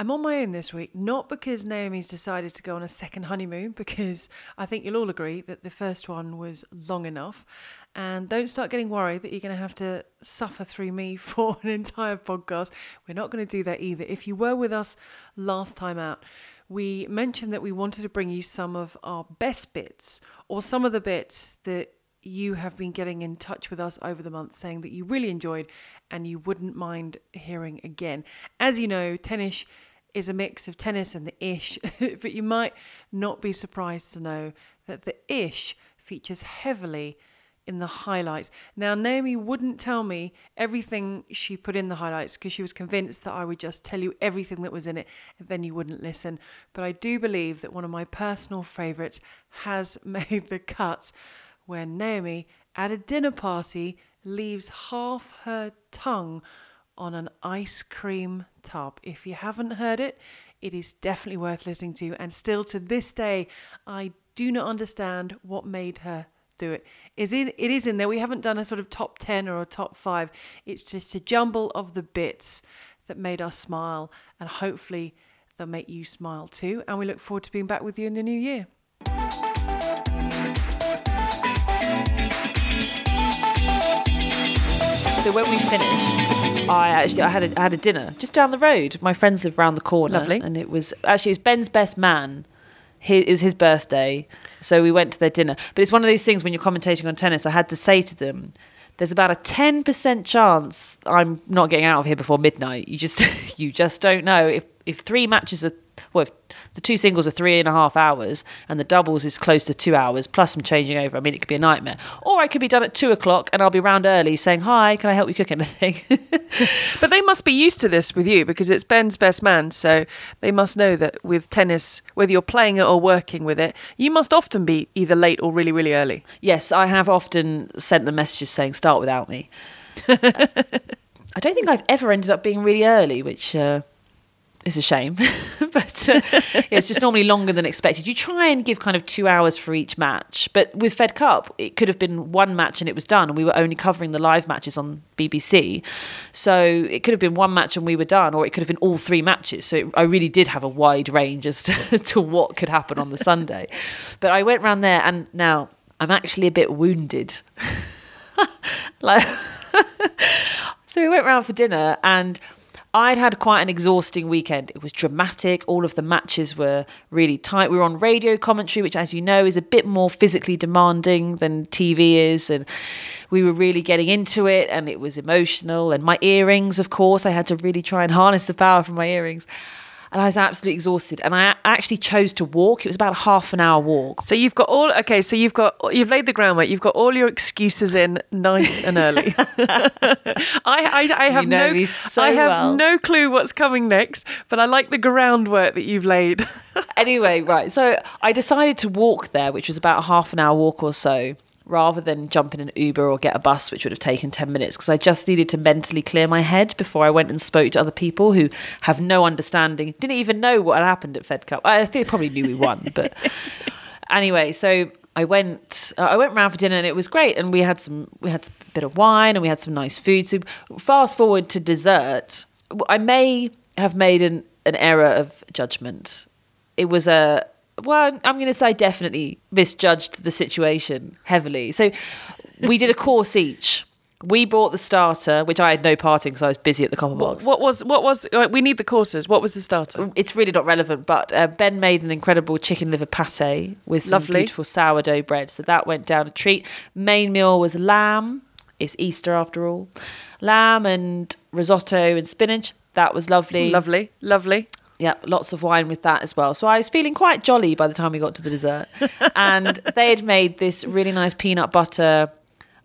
I'm on my own this week, not because Naomi's decided to go on a second honeymoon, because I think you'll all agree that the first one was long enough. And don't start getting worried that you're going to have to suffer through me for an entire podcast. We're not going to do that either. If you were with us last time out, we mentioned that we wanted to bring you some of our best bits or some of the bits that you have been getting in touch with us over the month saying that you really enjoyed and you wouldn't mind hearing again. As you know, tennis is a mix of tennis and the ish, but you might not be surprised to know that the ish features heavily in the highlights. Now, Naomi wouldn't tell me everything she put in the highlights because she was convinced that I would just tell you everything that was in it and then you wouldn't listen. But I do believe that one of my personal favourites has made the cut when Naomi, at a dinner party, leaves half her tongue on an ice cream tub. If you haven't heard it, it is definitely worth listening to. And still to this day, I do not understand what made her do it. Is it it is in there. We haven't done a sort of top 10 or a top 5. It's just a jumble of the bits that made us smile and hopefully they'll make you smile too. And we look forward to being back with you in the new year. So when we finished, I actually I had a, I had a dinner just down the road. My friends live round the corner. Lovely. And it was actually it's Ben's best man. He, it was his birthday, so we went to their dinner. But it's one of those things when you're commentating on tennis. I had to say to them, "There's about a ten percent chance I'm not getting out of here before midnight. You just you just don't know if if three matches are well, if the two singles are three and a half hours and the doubles is close to two hours plus some changing over. I mean, it could be a nightmare. Or I could be done at two o'clock and I'll be round early saying, Hi, can I help you cook anything? But they must be used to this with you because it's Ben's best man. So they must know that with tennis, whether you're playing it or working with it, you must often be either late or really, really early. yes, I have often sent them messages saying, Start without me. I don't think I've ever ended up being really early, which uh, is a shame. but uh, it's just normally longer than expected. You try and give kind of two hours for each match, but with Fed Cup, it could have been one match and it was done, and we were only covering the live matches on BBC. So it could have been one match and we were done, or it could have been all three matches. So it, I really did have a wide range as to, to what could happen on the Sunday. But I went round there, and now I'm actually a bit wounded. like, so we went round for dinner and. I'd had quite an exhausting weekend. It was dramatic. All of the matches were really tight. We were on radio commentary, which, as you know, is a bit more physically demanding than TV is. And we were really getting into it, and it was emotional. And my earrings, of course, I had to really try and harness the power from my earrings. And I was absolutely exhausted. And I actually chose to walk. It was about a half an hour walk. So you've got all okay. So you've got you've laid the groundwork. You've got all your excuses in nice and early. I, I I have know no so I have well. no clue what's coming next, but I like the groundwork that you've laid. anyway, right. So I decided to walk there, which was about a half an hour walk or so, rather than jump in an Uber or get a bus, which would have taken 10 minutes, because I just needed to mentally clear my head before I went and spoke to other people who have no understanding, didn't even know what had happened at Fed Cup. I think they probably knew we won, but anyway, so. I went. Uh, I went round for dinner and it was great. And we had some. We had a bit of wine and we had some nice food. So fast forward to dessert. I may have made an, an error of judgment. It was a well, I'm going to say definitely misjudged the situation heavily. So we did a course each. We bought the starter, which I had no part in because I was busy at the copper box. what was what was uh, we need the courses. What was the starter? It's really not relevant, but uh, Ben made an incredible chicken liver pate with some Lovely. beautiful sourdough bread. So that went down a treat. Main meal was lamb. It's Easter after all. Lamb and risotto and spinach. That was lovely. Lovely, lovely. Yeah, lots of wine with that as well. So I was feeling quite jolly by the time we got to the dessert. and they had made this really nice peanut butter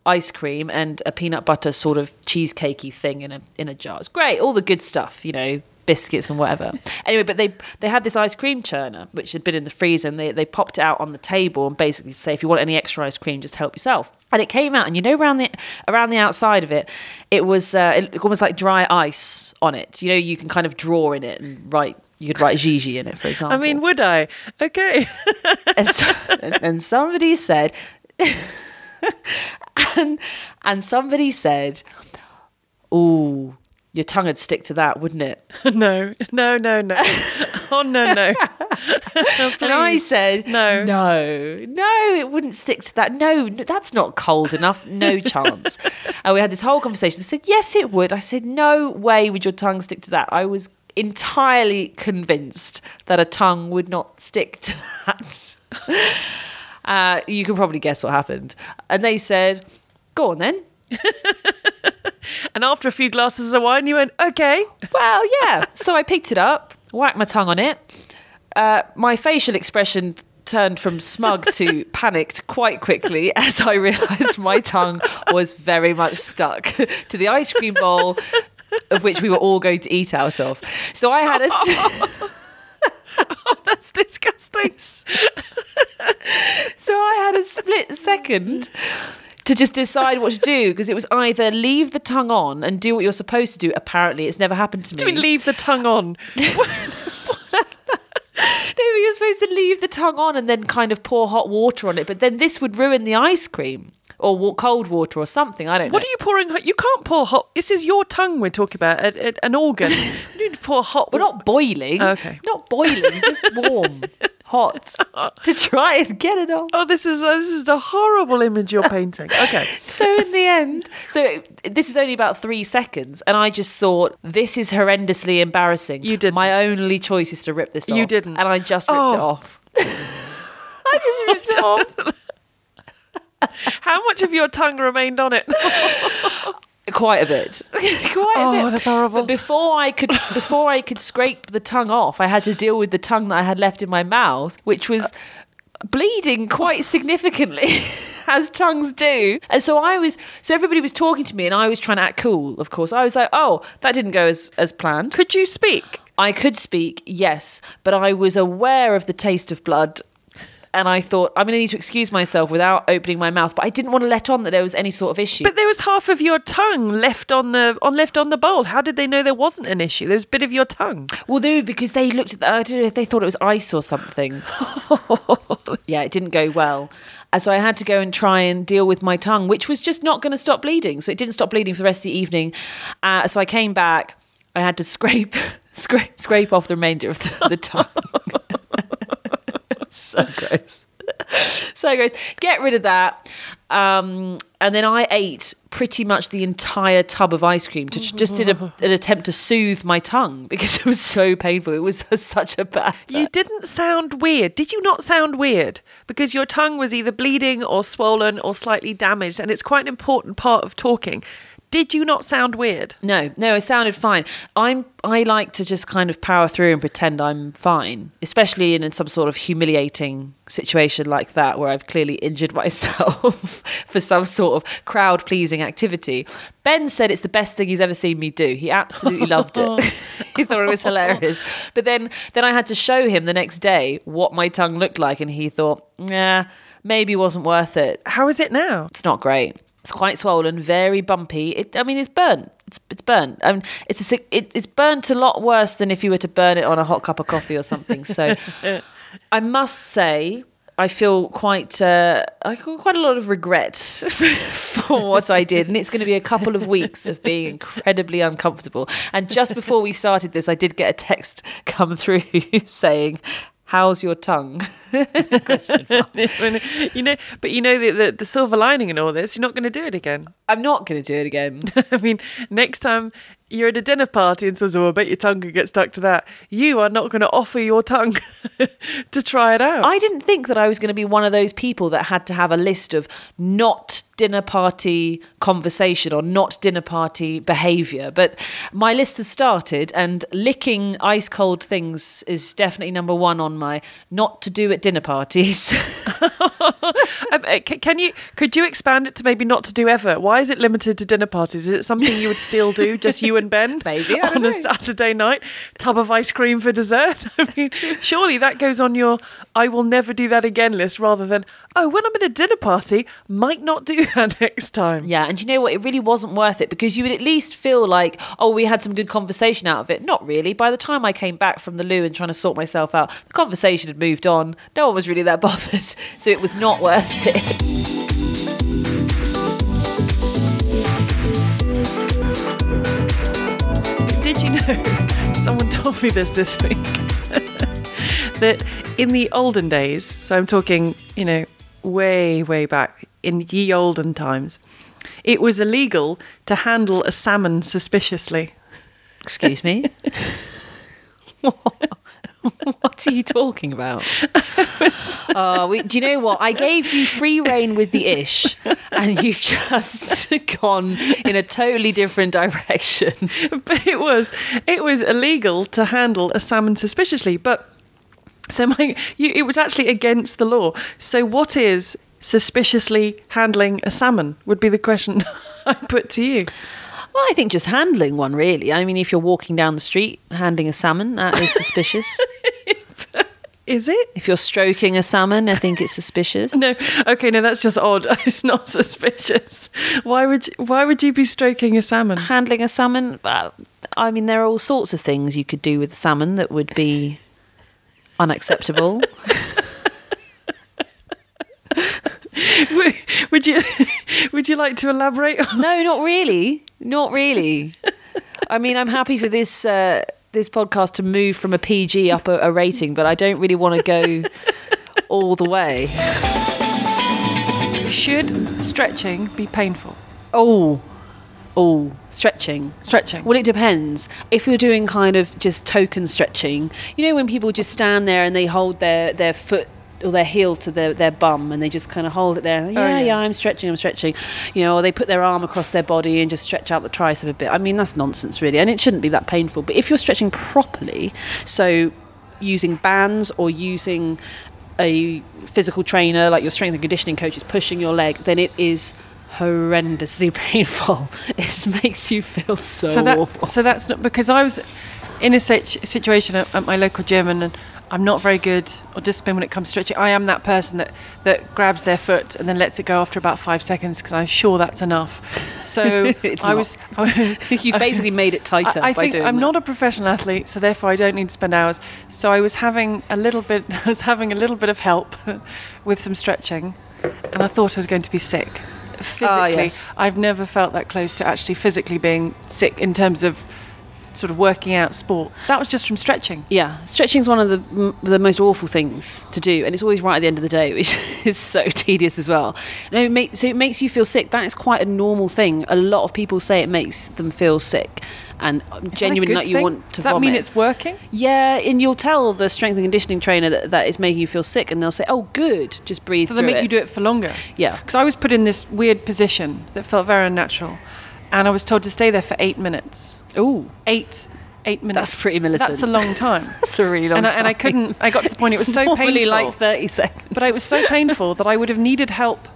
ice cream and a peanut butter sort of cheesecakey thing in a in a jar. It's great, all the good stuff, you know, biscuits and whatever. anyway, but they they had this ice cream churner which had been in the freezer and they, they popped it out on the table and basically say if you want any extra ice cream, just help yourself. And it came out, and you know, around the around the outside of it, it was uh, it, almost like dry ice on it. You know, you can kind of draw in it and write. You could write Gigi in it, for example. I mean, would I? Okay. and, so, and, and somebody said, and and somebody said, "Oh, your tongue would stick to that, wouldn't it? no, no, no, no. oh no, no. And I said, No. no, no, it wouldn't stick to that. No, no, that's not cold enough. No chance. and we had this whole conversation. They said, yes, it would. I said, no way would your tongue stick to that. I was entirely convinced that a tongue would not stick to that. uh, you can probably guess what happened. And they said, go on then. And after a few glasses of wine, you went, okay. Well, yeah. so I picked it up, whacked my tongue on it. Uh, my facial expression turned from smug to panicked quite quickly as I realised my tongue was very much stuck to the ice cream bowl of which we were all going to eat out of. So I had a. St- That's disgusting. so I had a split second to just decide what to do because it was either leave the tongue on and do what you're supposed to do. Apparently, it's never happened to me. Do we leave the tongue on? No, you're supposed to leave the tongue on and then kind of pour hot water on it, but then this would ruin the ice cream or cold water or something. I don't know. What know. are you pouring? hot- You can't pour hot. This is your tongue we're talking about, a, a, an organ. You need to pour hot. We're not boiling. Okay. Not boiling, just warm, hot to try and get it off. Oh, this is uh, this is a horrible image you're painting. Okay. So in the end, so this is only about three seconds, and I just thought this is horrendously embarrassing. You didn't. My only choice is to rip this off. You didn't. and I just ripped it Oh. off. I just ripped it off. How much of your tongue remained on it? quite a bit quite a Oh, bit that's horrible. but before i could before i could scrape the tongue off i had to deal with the tongue that i had left in my mouth which was bleeding quite significantly as tongues do and so i was so everybody was talking to me and i was trying to act cool of course i was like oh that didn't go as as planned Could you speak? I could speak, yes, but I was aware of the taste of blood. And I thought, I'm going to need to excuse myself without opening my mouth. But I didn't want to let on that there was any sort of issue. But there was half of your tongue left on the on left on the bowl. How did they know there wasn't an issue? There was a bit of your tongue. well, no, because they looked at that. I don't know if they thought it was ice or something. yeah, it didn't go well. And so I had to go and try and deal with my tongue, which was just not going to stop bleeding. So it didn't stop bleeding for the rest of the evening. Uh, so I came back. I had to scrape, scrape, scrape off the remainder of the, the tongue. so gross. so gross. Get rid of that. Um, and then I ate pretty much the entire tub of ice cream to just did a, an attempt to soothe my tongue because it was so painful. It was such a bad. You didn't sound weird. Did you not sound weird? Because your tongue was either bleeding or swollen or slightly damaged, and it's quite an important part of talking. Did you not sound weird? No, no, it sounded fine. I'm I like to just kind of power through and pretend I'm fine, especially in, in some sort of humiliating situation like that where I've clearly injured myself for some sort of crowd pleasing activity. Ben said it's the best thing he's ever seen me do. He absolutely loved it. he thought it was hilarious. But then then I had to show him the next day what my tongue looked like and he thought, "Yeah, maybe wasn't worth it." How is it now? It's not great. It's quite swollen, very bumpy. It, I mean, it's burnt. It's it's burnt. Um, it's a it, it's burnt a lot worse than if you were to burn it on a hot cup of coffee or something. So, I must say, I feel quite uh, I feel quite a lot of regret for what I did, and it's going to be a couple of weeks of being incredibly uncomfortable. And just before we started this, I did get a text come through saying. How's your tongue? Question mark. you know, but you know the, the the silver lining in all this. You're not going to do it again. I'm not going to do it again. I mean, next time you're at a dinner party and someone's, oh, I bet your tongue could get stuck to that. You are not going to offer your tongue to try it out. I didn't think that I was going to be one of those people that had to have a list of not dinner party conversation or not dinner party behavior. But my list has started, and licking ice cold things is definitely number one on my not to do at dinner parties. Um, uh, can you could you expand it to maybe not to do ever? Why is it limited to dinner parties? Is it something you would still do, just you and Ben? Maybe, on know. a Saturday night, tub of ice cream for dessert. I mean, surely that goes on your "I will never do that again" list, rather than "Oh, when I'm at a dinner party, might not do that next time." yeah, and you know what? It really wasn't worth it because you would at least feel like, oh, we had some good conversation out of it. Not really. By the time I came back from the loo and trying to sort myself out, the conversation had moved on. No one was really that bothered. So it was not worth it. Did you know? Someone told me this this week. that in the olden days, so I'm talking, you know, way, way back in ye olden times, it was illegal to handle a salmon suspiciously. Excuse me. what are you talking about? Oh, we, do you know what? I gave you free reign with the ish, and you've just gone in a totally different direction. but it was it was illegal to handle a salmon suspiciously. But so my you, it was actually against the law. So what is suspiciously handling a salmon? Would be the question I put to you. Well, I think just handling one, really. I mean, if you're walking down the street handing a salmon, that is suspicious. Is it? if you're stroking a salmon, I think it's suspicious. No. Okay, no, that's just odd. It's not suspicious. Why would you, why would you be stroking a salmon? Handling a salmon, well, I mean, there are all sorts of things you could do with salmon that would be unacceptable. Would- would you would you like to elaborate? on no, not really. Not really. I mean, I'm happy for this uh, this podcast to move from a PG up a, a rating, but I don't really want to go all the way. Should stretching be painful? Oh, oh, stretching. Stretching. Well, it depends. If you're doing kind of just token stretching, you know, when people just stand there and they hold their, their foot or their heel to their, their bum and they just kind of hold it there. Oh, yeah, yeah. yeah, I'm stretching, I'm stretching. You know, or they put their arm across their body and just stretch out the tricep a bit. I mean, that's nonsense, really. And it shouldn't be that painful. But if you're stretching properly, so using bands or using a physical trainer, like your strength and conditioning coach, is pushing your leg, then it is horrendously painful. It makes you feel so, so that awful. so that's not because I was in a situ- situation at, at my local gym and. I'm not very good or disciplined when it comes to stretching. I am that person that, that grabs their foot and then lets it go after about five seconds because I'm sure that's enough. So It's I was, I was You've I basically was- made it tighter I, I think I'm that. not a professional athlete, so therefore I don't need to spend hours. So I was having a little bit, I was having a little bit of help with some stretching, and I thought I was going to be sick. Physically, Ah, yes. I've never felt that close to actually physically being sick in terms of sort of working out sport. That was just from stretching. Yeah, stretching is one of the m- the most awful things to do, and it's always right at the end of the day, which is so tedious as well. And it make, so it makes you feel sick. That is quite a normal thing. A lot of people say it makes them feel sick, and um, Is that genuinely like you thing? want to Does that vomit. mean it's working? yeah, and you'll tell the strength and conditioning trainer that, that it's making you feel sick, and they'll say, "Oh, good, just breathe." So they make it. you do it for longer. Yeah. Because I was put in this weird position that felt very unnatural, and I was told to stay there for eight minutes. Ooh, Eight, eight minutes. That's pretty militant. That's a long time. that's a really long and I, time. and I couldn't. I got to the point. It was so painful. like thirty seconds. but it was so painful that I would have needed help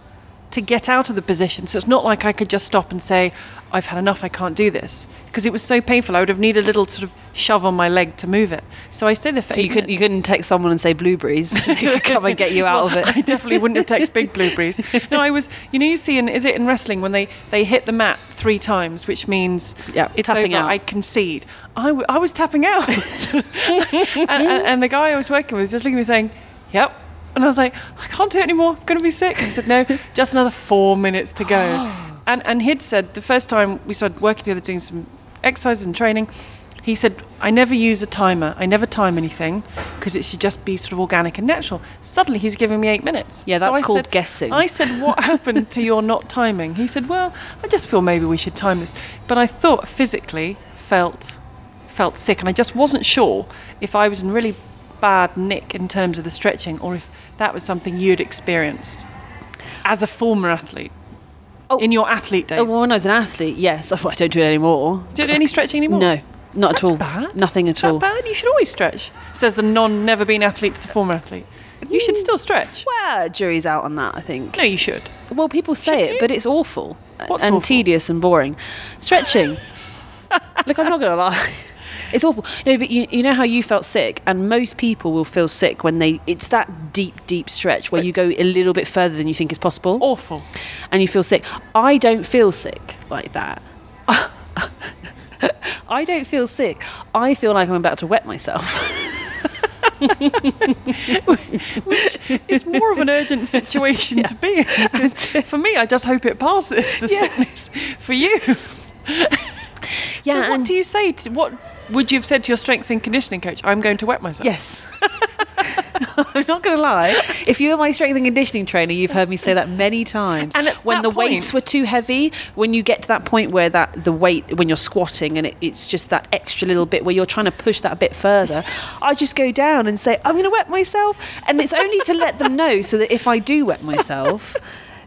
to get out of the position. So it's not like I could just stop and say, "I've had enough. I can't do this," because it was so painful. I would have needed a little sort of shove on my leg to move it. So I stayed there for So you couldn't you couldn't text someone and say blueberries come and get you out Well, of it. I definitely wouldn't have texted big blueberries. No, I was. You know, you see, in is it in wrestling when they they hit the mat three times, which means Yeah, it's tapping over. out. I concede. I, w- I was tapping out, and, and, and the guy I was working with was just looking at me saying, "Yep." And I was like, I can't do it anymore. I'm going to be sick. And he said, No, just another four minutes to go. Oh. And and he'd said the first time we started working together, doing some exercises and training, he said, I never use a timer. I never time anything because it should just be sort of organic and natural. Suddenly he's giving me eight minutes. Yeah, So that's I called said- guessing. I said, What happened to your not timing? He said, Well, I just feel maybe we should time this. But I thought physically felt felt sick and I just wasn't sure if I was in really bad nick in terms of the stretching or if that was something you'd experienced as a former athlete. Oh. in your athlete oh, days. Oh, well, when I was an athlete, yes. I don't do it anymore. do you do any stretching anymore? No, not That's at all. bad. Nothing at Is that bad? You should always stretch. Says the non never been athlete to the former athlete. You should mm. still stretch. Well, jury's out on that. I think. No, you should. Well, people say Should it, you? but it's awful What's and awful? tedious and boring. Stretching. Look, I'm not going to lie. It's awful. No, but you, you know how you felt sick, and most people will feel sick when they. It's that deep, deep stretch where you go a little bit further than you think is possible, Awful. and you feel sick. I don't feel sick like that. I don't feel sick. I feel like I'm about to wet myself. Which it's more of an urgent situation to be in. Because for me, I just hope it passes the Yeah. sickness. For you, Yeah, so what do you say? To, what would you have said to your strength and conditioning coach, "I'm going to wet myself"? Yes. I'm not going to lie. If you were my strength and conditioning trainer, you've heard me say that many times. And when the weights were too heavy, when you get to that point where that the weight when you're squatting and it, it's just that extra little bit where you're trying to push that a bit further, I just go down and say I'm going to wet myself, and it's only to let them know so that if I do wet myself,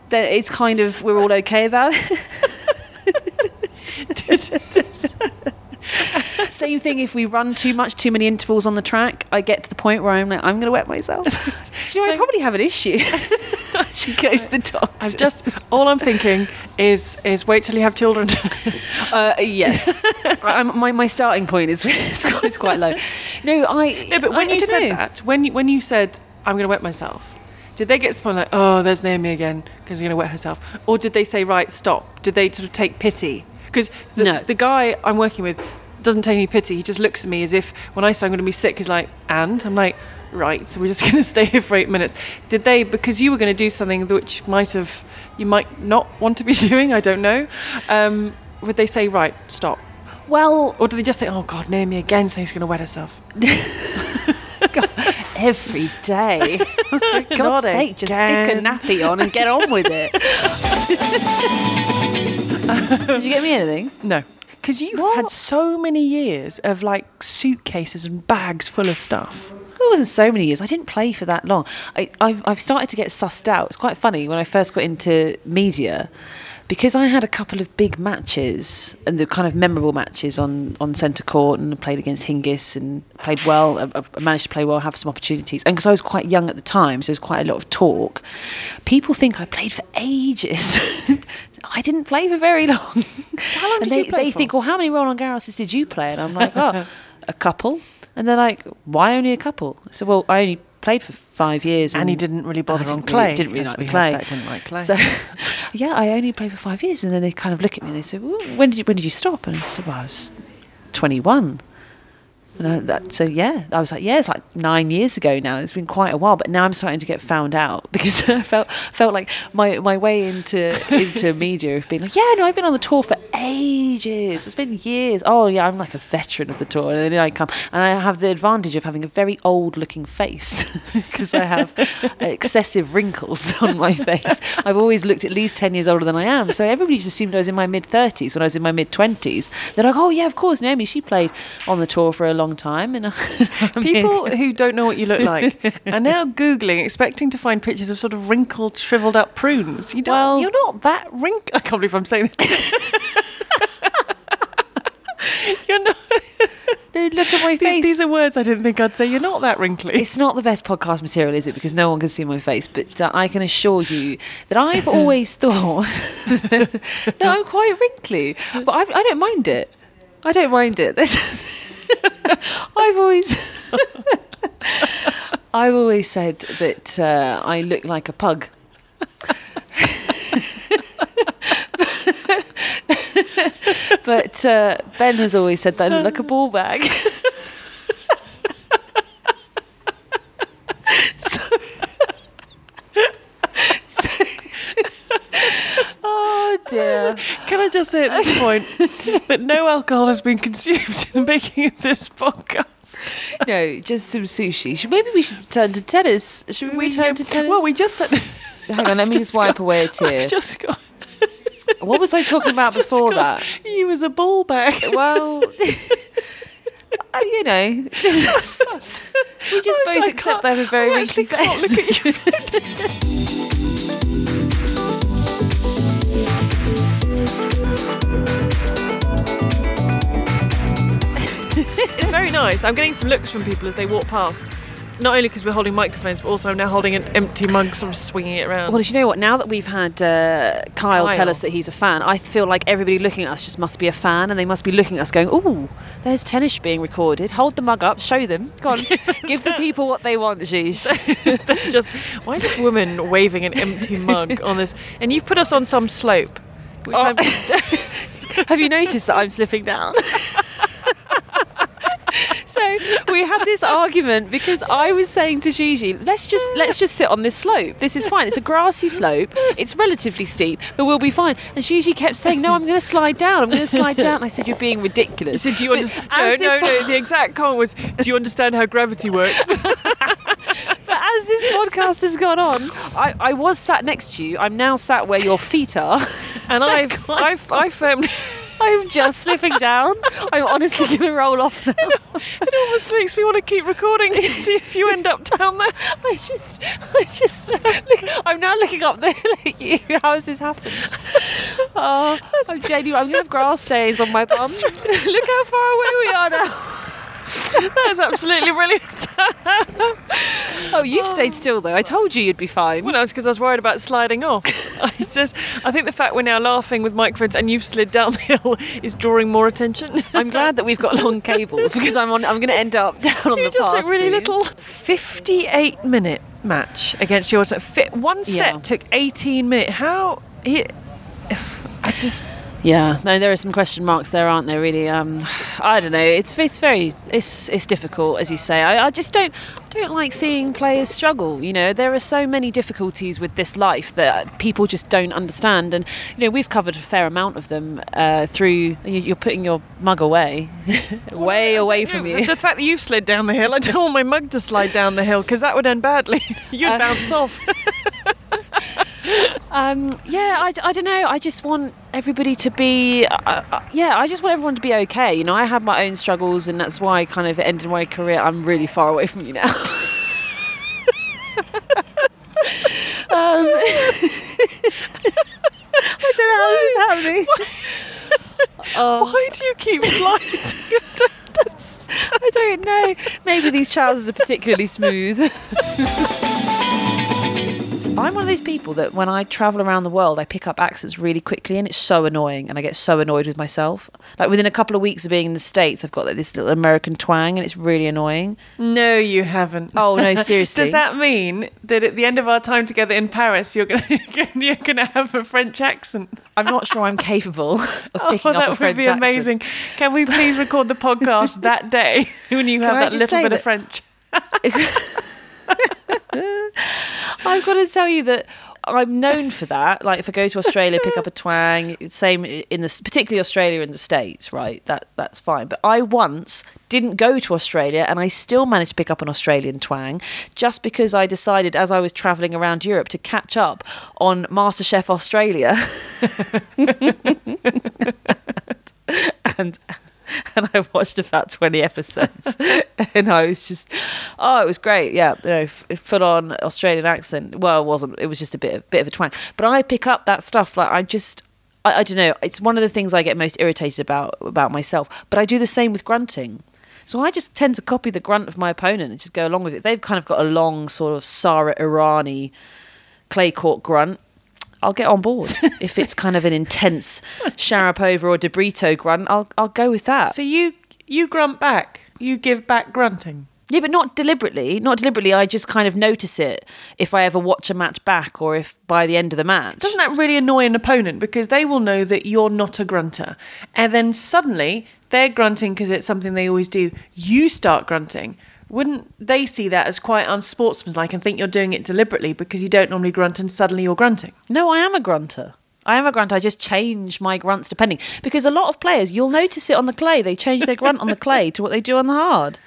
then it's kind of we're all okay about it. Same thing if we run too much, too many intervals on the track, I get to the point where I'm like, I'm going to wet myself. Do you know, I probably have an issue. I should go to the doctor. I'm just all I'm thinking is is wait till you have children. Uh, yes. I'm, my, my starting point is, is, quite, is quite low. No, I. no, but when I- I you don't said know. that, when you, when you said I'm going to wet myself, did they get to the point like, oh, there's Naomi again because she's going to wet herself, or did they say, right, stop? Did they sort of take pity? Because the, No. the guy I'm working with doesn't take any pity. He just looks at me as if when I say I'm going to be sick, he's like, and I'm like, right, so we're just going to stay here for eight minutes. Did they, because you were going to do something which might have, you might not want to be doing, I don't know, um, would they say, right, stop? Well, Or do they just think, oh God, Naomi again saying she's going to wet herself? every day. God's sake, just stick a nappy on and get on with it. Did you get me anything? No. Because you've What? had so many years of like suitcases and bags full of stuff. It wasn't so many years. I didn't play for that long. I, I've, I've started to get sussed out. It's quite funny when I first got into media because I had a couple of big matches and the kind of memorable matches on, on centre court and played against Hingis and played well. I, I managed to play well, have some opportunities. And because I was quite young at the time, so there was quite a lot of talk, people think I played for ages. I didn't play for very long. how long and did they, you play they for? think, well, how many Roland Garroses did you play? And I'm like, oh, a couple. And they're like, why only a couple? I said, well, I only played for five years. And he didn't really bother I on didn't clay. Really, didn't really like clay. that, didn't like clay. So, yeah, I only played for five years. And then they kind of look at me and they say, well, when did you, when did you stop? And I said, well, I was 21. And that, so yeah, I was like, yeah, it's like nine years ago now. It's been quite a while, but now I'm starting to get found out because I felt felt like my, my way into into media have been like, yeah, no, I've been on the tour for ages. It's been years. Oh yeah, I'm like a veteran of the tour, and then I come and I have the advantage of having a very old looking face because I have excessive wrinkles on my face. I've always looked at least ten years older than I am, so everybody just assumed I was in my mid thirties when I was in my mid twenties. They're like, oh yeah, of course, Naomi, she played on the tour for a long time, and I, People who don't know what you look like are now Googling, expecting to find pictures of sort of wrinkled, shriveled up prunes. You don't, Well- you're not that wrinkled. I can't believe I'm saying that. you're not. No, look at my face. these are words I didn't think I'd say. You're not that wrinkly. It's not the best podcast material, is it? Because no one can see my face. But uh, I can assure you that I've always thought that I'm quite wrinkly, but I've, I don't mind it. I don't mind it. I've always, I've always said that uh, I look like a pug. but uh, Ben has always said that I look like a ball bag. oh dear. Just say at this point that no alcohol has been consumed in the making of this podcast? No, just some sushi. Should, maybe we should turn to tennis. Should we, return to tennis? Well, we just said. Hang on, let me just wipe away a tear. I've just got. What was I talking about before got- that? You was a ball bag. Well, uh, you know, we just I- both I accept I have a very wrinkly face. Nice. I'm getting some looks from people as they walk past. Not only because we're holding microphones, but also I'm now holding an empty mug, sort of swinging it around. Well, do you know what? Now that we've had uh, Kyle, tell us that he's a fan, I feel like everybody looking at us just must be a fan, and they must be looking at us going, "Ooh, there's tennis being recorded. Hold the mug up, show them. Go on, give the people what they want, Sheesh." just why is this woman waving an empty mug on this? And you've put us on some slope, which Oh. I'm. Have you noticed that I'm slipping down? so we had this argument because I was saying to Gigi, let's just let's just sit on this slope. This is fine. It's a grassy slope. It's relatively steep, but we'll be fine. And Gigi kept saying, no, I'm going to slide down. I'm going to slide down. And I said, you're being ridiculous. So do you understand? No, no, no. The exact comment was, "Do you understand how gravity works?" But as this podcast has gone on, I, I was sat next to you. I'm now sat where your feet are. And So I've, I've, I firmly. I'm just slipping down. I'm honestly going to roll off now. It almost makes me want to keep recording to see if you end up down there. I just, I just, look, I'm now looking up there at you. How has this happened? Oh, I'm genuine. I'm going to have grass stains on my bum. look how far away we are now. That's absolutely brilliant. Oh, you've stayed still though. I told you you'd be fine. Well, no, it's because I was worried about sliding off. It's just, I think the fact we're now laughing with microphones and you've slid down the hill is drawing more attention. I'm glad that we've got long cables because I'm on. I'm going to end up down on you the just path really soon. little. 58 minute match against yours. Fit one set Yeah. took 18 minutes. How? He, I just. Yeah, no, there are some question marks there, aren't there? Really, um, I don't know. It's it's very it's it's difficult, as you say. I, I just don't don't like seeing players struggle. You know, there are so many difficulties with this life that people just don't understand, and you know we've covered a fair amount of them uh, through. you- You're putting your mug away, way away from you. The fact that you've slid down the hill, I don't want my mug to slide down the hill because that would end badly. You'd Uh, bounce off. Um, yeah, I, I don't know. I just want everybody to be, uh, uh, yeah, I just want everyone to be okay. You know, I had my own struggles, and that's why I kind of ended my career. I'm really far away from you now. um, I don't know how this is happening. Oh, Why do you keep sliding? I don't know. Maybe these trousers are particularly smooth. I'm one of those people that when I travel around the world, I pick up accents really quickly, and it's so annoying, and I get so annoyed with myself. Like within a couple of weeks of being in the states, I've got like this little American twang, and it's really annoying. no, you haven't. Oh no, seriously. Does that mean that at the end of our time together in Paris, you're gonna you're gonna have a French accent? I'm not sure I'm capable of oh, picking up accents. oh, up that a would French be accent. amazing. Can we please record the podcast that day when you have I that little bit of French? I've got to tell you that I'm known for that. Like if I go to Australia, pick up a twang. Same in the particularly Australia and the states, right? That that's fine. But I once didn't go to Australia, and I still managed to pick up an Australian twang, just because I decided as I was travelling around Europe to catch up on MasterChef Australia. and and I watched about 20 episodes. And I was just oh it was great. Yeah you know full on Australian accent. Well it wasn't it was just a bit of, bit of a twang. But I pick up that stuff like I just I, I don't know. It's one of the things I get most irritated about about myself. But I do the same with grunting. So I just tend to copy the grunt of my opponent and just go along with it. They've kind of got a long sort of Sara Errani clay court grunt I'll get on board. if it's kind of an intense Sharapova or de Brito grunt, I'll I'll go with that. So you you grunt back. You give back grunting. yeah, but not deliberately. Not deliberately. I just kind of notice it if I ever watch a match back or if by the end of the match. Doesn't that really annoy an opponent because they will know that you're not a grunter, and then suddenly they're grunting because it's something they always do. You start grunting. Wouldn't they see that as quite unsportsmanlike and think you're doing it deliberately because you don't normally grunt and suddenly you're grunting? No, I am a grunter. I am a grunter. I just change my grunts depending because a lot of players, you'll notice it on the clay. They change their grunt on the clay to what they do on the hard.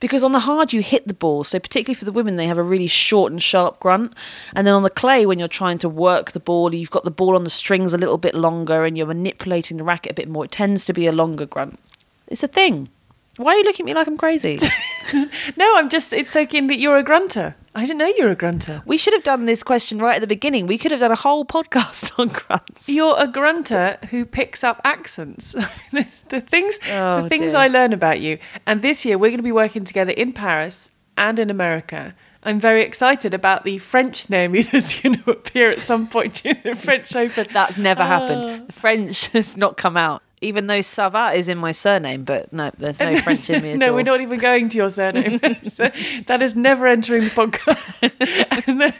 Because on the hard you hit the ball, so particularly for the women, they have a really short and sharp grunt. And then on the clay, when you're trying to work the ball, you've got the ball on the strings a little bit longer, and you're manipulating the racket a bit more. It tends to be a longer grunt. It's a thing. Why are you looking at me like I'm crazy? No, I'm just, it's so keen that you're a grunter. I didn't know you're a grunter. we should have done this question right at the beginning. We could have done a whole podcast on grunts. You're a grunter who picks up accents. the, the things, Oh, the things dear. I learn about you. And this year we're going to be working together in Paris and in America. I'm very excited about the French Naomi that's going to appear at some point during the French Open. That's never Ah. happened. The French has not come out. Even though Savat is in my surname, but no, there's no French in me at no, all. we're not even going to your surname. so that is never entering the podcast. and then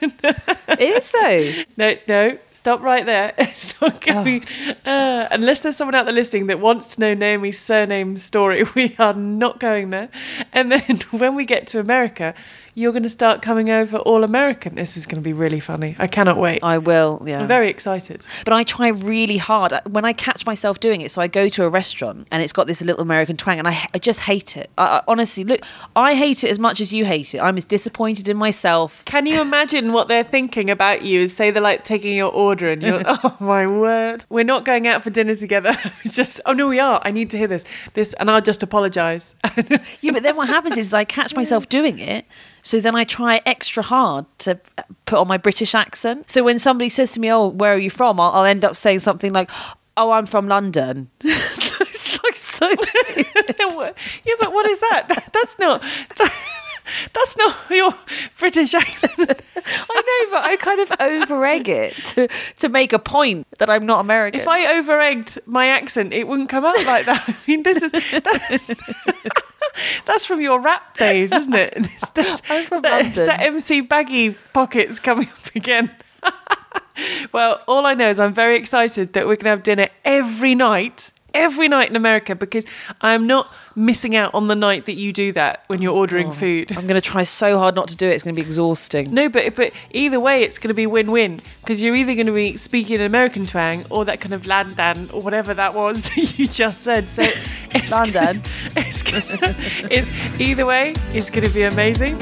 it is though. No, no, stop right there. It's not going. Uh, unless there's someone out there listening that wants to know Naomi's surname story, we are not going there. And then when we get to America, you're going to start coming over all American. This is going to be really funny. I cannot wait. I will. Yeah. I'm very excited. But I try really hard when I catch myself doing it. So I go to a restaurant and it's got this little American twang, and I, I just hate it. I, I, honestly, look, I hate it as much as you hate it. I'm as disappointed in myself. Can you imagine what they're thinking about you? As say they're like taking your order, and you're, oh my word, we're not going out for dinner together. It's just, oh no, we are. I need to hear this, this, and I'll just apologise. yeah, but then what happens is I catch myself doing it. So then I try extra hard to put on my British accent. So when somebody says to me, "Oh, where are you from?" I'll, I'll end up saying something like, "Oh, I'm from London." it's like so. yeah, but what is that? That's not. That, that's not your British accent. I know, but I kind of over egg it to, to make a point that I'm not American. If I over egged my accent, it wouldn't come out like that. I mean, this is. That's, from your rap days, isn't it? It's, that's, I'm from that, London. that MC Baggy pockets coming up again. well, all I know is I'm very excited that we're going to have dinner every night, every night in America because I'm not missing out on the night that you do that when you're oh, ordering food. I'm going to try so hard not to do it. It's going to be exhausting. No, but but either way, it's going to be win-win because you're either going to be speaking an American twang or that kind of landan or whatever that was that you just said. So it's Landan. It's, gonna- it's either way, it's going to be amazing.